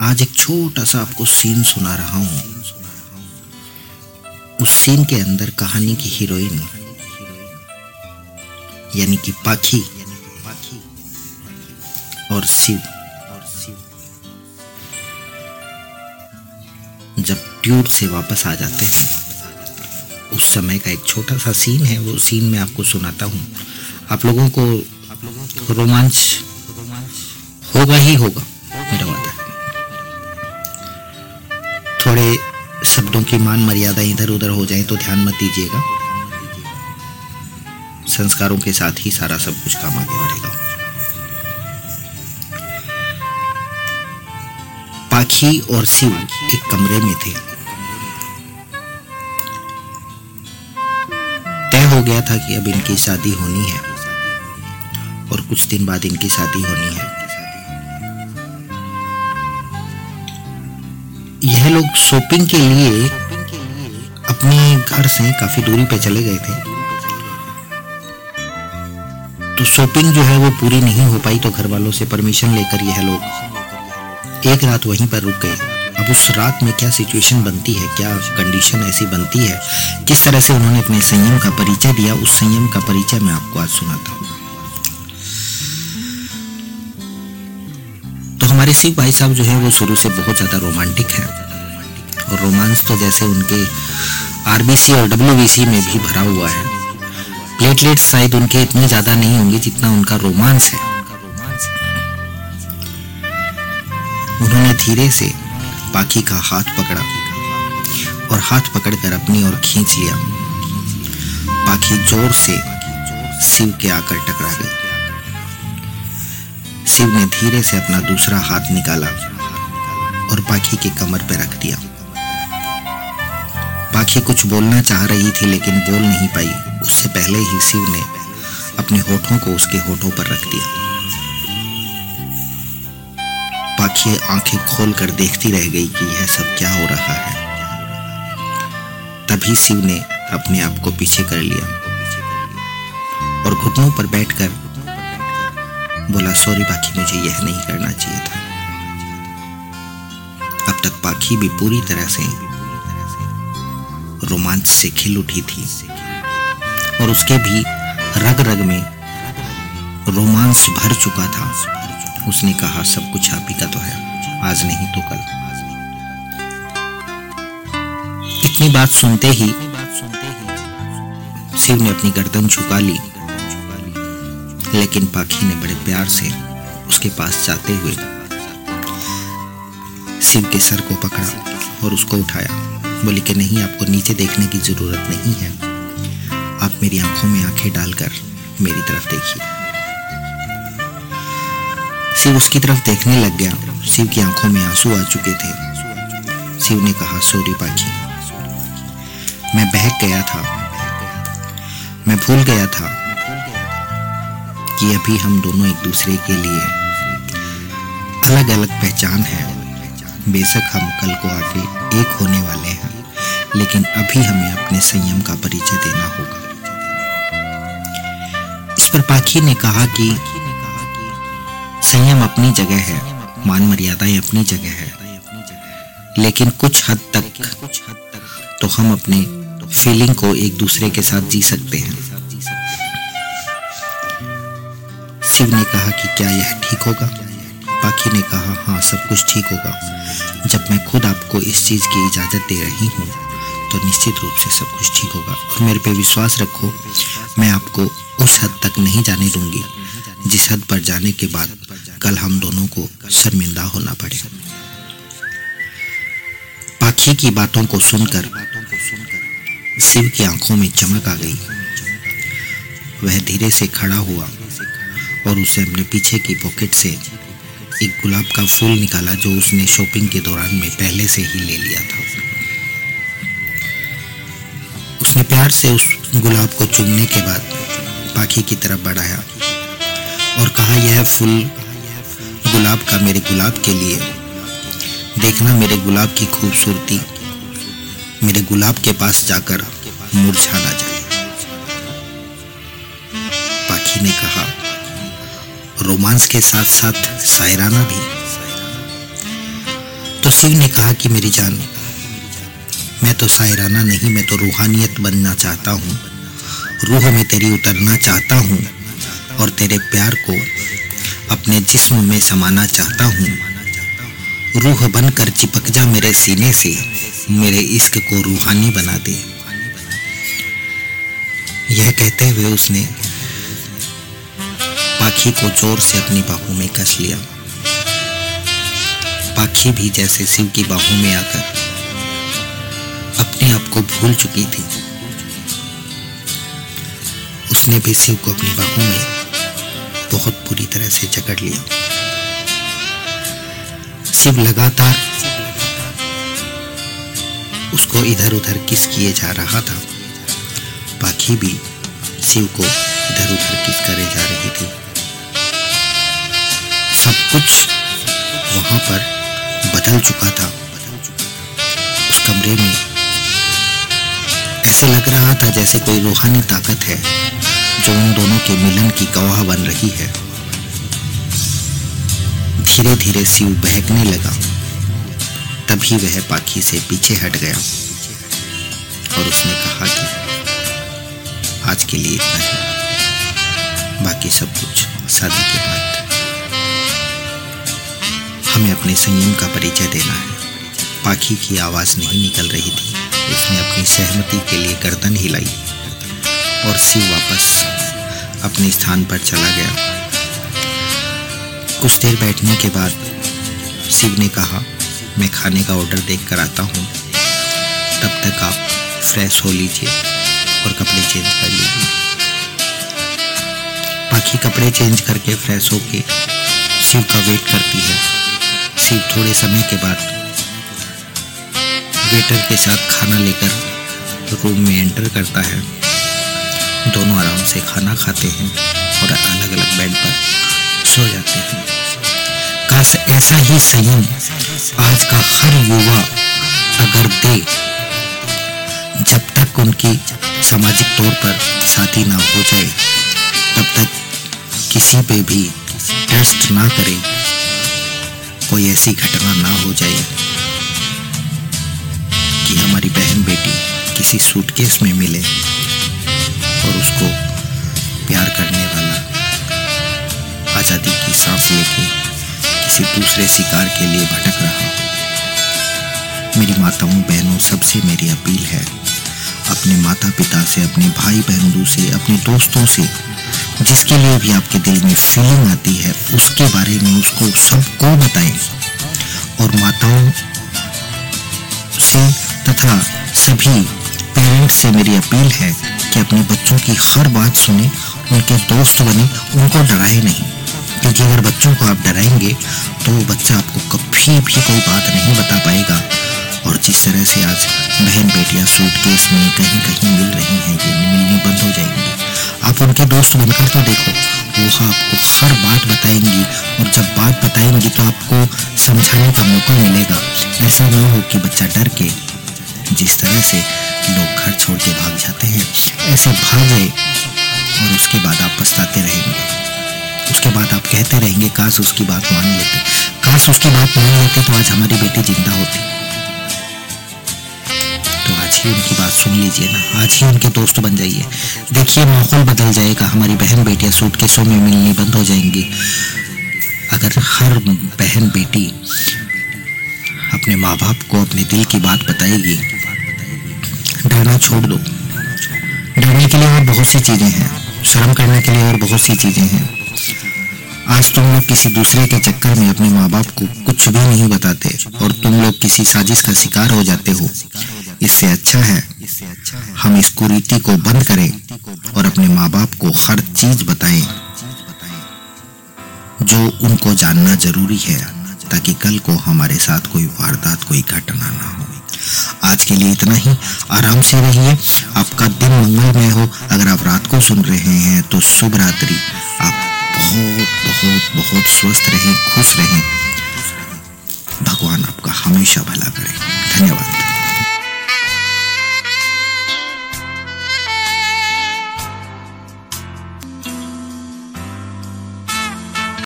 आज एक छोटा सा आपको सीन सुना रहा हूँ। उस सीन के अंदर कहानी की हीरोइन यानी कि पाखी और शिव। जब ट्यूर से वापस आ जाते हैं, उस समय का एक छोटा सा सीन है, वो सीन मैं आपको सुनाता हूँ। आप लोगों को रोमांच होगा ही होगा। थोड़े शब्दों की मान मर्यादा इधर उधर हो जाए तो ध्यान मत दीजिएगा। संस्कारों के साथ ही सारा सब कुछ काम आगे बढ़ेगा। पाखी और शिव एक कमरे में थे। तय हो गया था कि अब इनकी शादी होनी है और कुछ दिन बाद इनकी शादी होनी है। यह लोग शॉपिंग के लिए अपने घर से काफ़ी दूरी पे चले गए थे। तो शॉपिंग जो है वो पूरी नहीं हो पाई तो घर वालों से परमिशन लेकर यह लोग एक रात वहीं पर रुक गए। अब उस रात में क्या सिचुएशन बनती है, क्या कंडीशन ऐसी बनती है? किस तरह से उन्होंने अपने संयम का परिचय दिया? उस संयम का परिचय मैं आपको आज सुनाता हूँ। हमारे शिव भाई साहब जो है वो शुरू से बहुत ज़्यादा रोमांटिक है। और रोमांस तो जैसे उनके आरबीसी और डब्ल्यूबीसी में भी भरा हुआ है। प्लेटलेट्स शायद उनके इतने ज़्यादा नहीं होंगे जितना उनका रोमांस है। उन्होंने धीरे से पाखी का हाथ पकड़ा और हाथ पकड़कर अपनी ओर खींच लिया। पाखी ज़ोर से शिव के आकर टकरा गई। शिव ने धीरे से अपना दूसरा हाथ निकाला और पाखी के कमर पर रख दिया। पाखी कुछ बोलना चाह रही थी, लेकिन बोल नहीं पाई। उससे पहले ही शिव ने अपने होठों को उसके होठों पर रख दिया। पाखी आँखें खोलकर देखती रह गई कि यह सब क्या हो रहा है। तभी शिव ने अपने आप को पीछे कर लिया और घुटनों पर बैठकर बोला, सॉरी पाखी मुझे यह नहीं करना चाहिए था। अब तक पाखी भी पूरी तरह से रोमांच से खिल उठी थी। और उसके भी रग रग में रोमांस भर चुका था। उसने कहा, सब कुछ आप ही का तो है, आज नहीं तो कल। इतनी बात सुनते ही शिव ने अपनी गर्दन झुका ली। लेकिन पाखी ने बड़े प्यार से उसके पास जाते हुए शिव के सर को पकड़ा और उसको उठाया। बोली कि नहीं, आपको नीचे देखने की ज़रूरत नहीं है। आप मेरी आँखों में आँखें डालकर मेरी तरफ़ देखिए। शिव उसकी तरफ़ देखने लग गया। शिव की आँखों में आँसू आ चुके थे। शिव ने कहा, सॉरी पाखी, मैं बहक गया था। मैं भूल गया था। कि अभी हम दोनों एक दूसरे के लिए अलग अलग पहचान है। बेशक हम कल को आगे एक होने वाले हैं, लेकिन अभी हमें अपने संयम का परिचय देना होगा। इस पर पाखी ने कहा कि संयम अपनी जगह है, मान मर्यादाएँ अपनी जगह है। लेकिन कुछ हद तक तो हम अपने फीलिंग को एक दूसरे के साथ जी सकते हैं। शिव ने कहा कि क्या यह ठीक होगा? पाखी ने कहा हाँ सब कुछ ठीक होगा। जब मैं खुद आपको इस चीज़ की इजाज़त दे रही हूँ तो निश्चित रूप से सब कुछ ठीक होगा। और मेरे पे विश्वास रखो, मैं आपको उस हद तक नहीं जाने दूँगी, जिस हद पर जाने के बाद कल हम दोनों को शर्मिंदा होना पड़े। पाखी की बातों को सुनकर शिव की आँखों में चमक आ गई। वह धीरे से खड़ा हुआ। और उसे अपने पीछे की पॉकेट से एक गुलाब का फूल निकाला जो उसने शॉपिंग के दौरान में पहले से ही ले लिया था। उसने प्यार से उस गुलाब को चुमने के बाद पाखी की तरफ़ बढ़ाया और कहा, यह फूल गुलाब का मेरे गुलाब के लिए। देखना मेरे गुलाब की खूबसूरती। मेरे गुलाब के पास जाकर मुरझा ना जाए पाखी ने कहा रोमांस के साथ साथ शायराना भी। तो शिव ने कहा कि मेरी जान, मैं तो सायराना नहीं, मैं तो रूहानियत बनना चाहता हूँ। रूह में तेरी उतरना चाहता हूँ और तेरे प्यार को अपने जिस्म में समाना चाहता हूँ। रूह बनकर चिपक जा मेरे सीने से, मेरे इश्क को रूहानी बना दे। यह कहते हुए उसने पाखी को ज़ोर से अपनी बाहों में कस लिया। पाखी भी जैसे शिव की बाहों में आकर अपने आप को भूल चुकी थी। उसने भी शिव को अपनी बाहों में बहुत बुरी तरह से जकड़ लिया। शिव लगातार उसको इधर उधर किस किए जा रहा था, पाखी भी शिव को इधर उधर कुछ वहाँ पर बदल चुका था। उस कमरे में ऐसे लग रहा था जैसे कोई रूहानी ताकत है जो उन दोनों के मिलन की गवाह बन रही है। धीरे धीरे शिव बहकने लगा। तभी वह पाखी से पीछे हट गया और उसने कहा कि आज के लिए इतना ही। बाकी सब कुछ शादी के बाद। हमें अपने संयम का परिचय देना है। पाखी की आवाज़ नहीं निकल रही थी। उसने अपनी सहमति के लिए गर्दन हिलाई और शिव वापस अपने स्थान पर चला गया। कुछ देर बैठने के बाद शिव ने कहा, मैं खाने का ऑर्डर देख कर आता हूँ। तब तक आप फ्रेश हो लीजिए और कपड़े चेंज कर लीजिए। पाखी कपड़े चेंज करके फ्रेश होके शिव का वेट करती है। शिव थोड़े समय के बाद वेटर के साथ खाना लेकर रूम में एंटर करता है। दोनों आराम से खाना खाते हैं और अलग अलग बेड पर सो जाते हैं। काश ऐसा ही संयम आज का हर युवा अगर दे, जब तक उनकी सामाजिक तौर पर शादी ना हो जाए, तब तक किसी पे भी टेस्ट ना करे। कोई ऐसी घटना ना हो जाए कि हमारी बहन बेटी किसी सूटकेस में मिले और उसको प्यार करने वाला, आज़ादी की सांस लेके किसी दूसरे शिकार के लिए भटक रहा हो। मेरी माताओं, बहनों, सबसे मेरी अपील है, अपने माता पिता से, अपने भाई बहनों से, अपने दोस्तों से जिसके लिए भी आपके दिल में फीलिंग आती है, उसके बारे में उसको सबको बताएँ। और माताओं से तथा सभी पेरेंट्स से मेरी अपील है कि अपने बच्चों की हर बात सुने, उनके दोस्त बने, उनको डराए नहीं। क्योंकि अगर बच्चों को आप डराएँगे तो वो बच्चा आपको कभी भी कोई बात नहीं बता पाएगा। और जिस तरह से आज बहन बेटियाँ सूटकेस में कहीं कहीं मिल रही हैं, ये मिलनी बंद हो जाएँगी। आप उनके दोस्त बनकर तो देखो। वो आपको हर बात बताएँगी और जब बात बताएँगी तो आपको समझाने का मौका मिलेगा। ऐसा ना हो कि बच्चा डर के जिस तरह से लोग घर छोड़ के भाग जाते हैं, ऐसे भागे और उसके बाद आप पछताते रहेंगे। उसके बाद आप कहते रहेंगे, काश उसकी बात मान लेते। काश उसकी बात मान लेते तो आज हमारी बेटी ज़िंदा होती। आज उनकी बात सुन लीजिए ना। आज ही उनके दोस्त बन जाइए। देखिए, माहौल बदल जाएगा। हमारी बहन बेटियाँ सूट के सो में मिलनी बंद हो जाएँगी। अगर हर बहन बेटी अपने माँ बाप को अपने दिल की बात बताएगी, डरना छोड़ दो। डरने के लिए और बहुत सी चीज़ें हैं। शर्म करने के लिए और बहुत सी चीज़ें हैं। आज तुम लोग किसी दूसरे के चक्कर में अपने माँ बाप को कुछ भी नहीं बताते और तुम लोग किसी साजिश का शिकार हो जाते हो। इससे अच्छा है हम इस कुरीति को बंद करें और अपने माँ बाप को हर चीज़ बताएँ, जो उनको जानना ज़रूरी है, ताकि कल को हमारे साथ कोई वारदात, कोई घटना ना हो। आज के लिए इतना ही। आराम से रहिए। आपका दिन मंगलमय हो। अगर आप रात को सुन रहे हैं तो शुभ रात्रि। आप बहुत बहुत बहुत स्वस्थ रहें, खुश रहें। भगवान आपका हमेशा भला करे। धन्यवाद।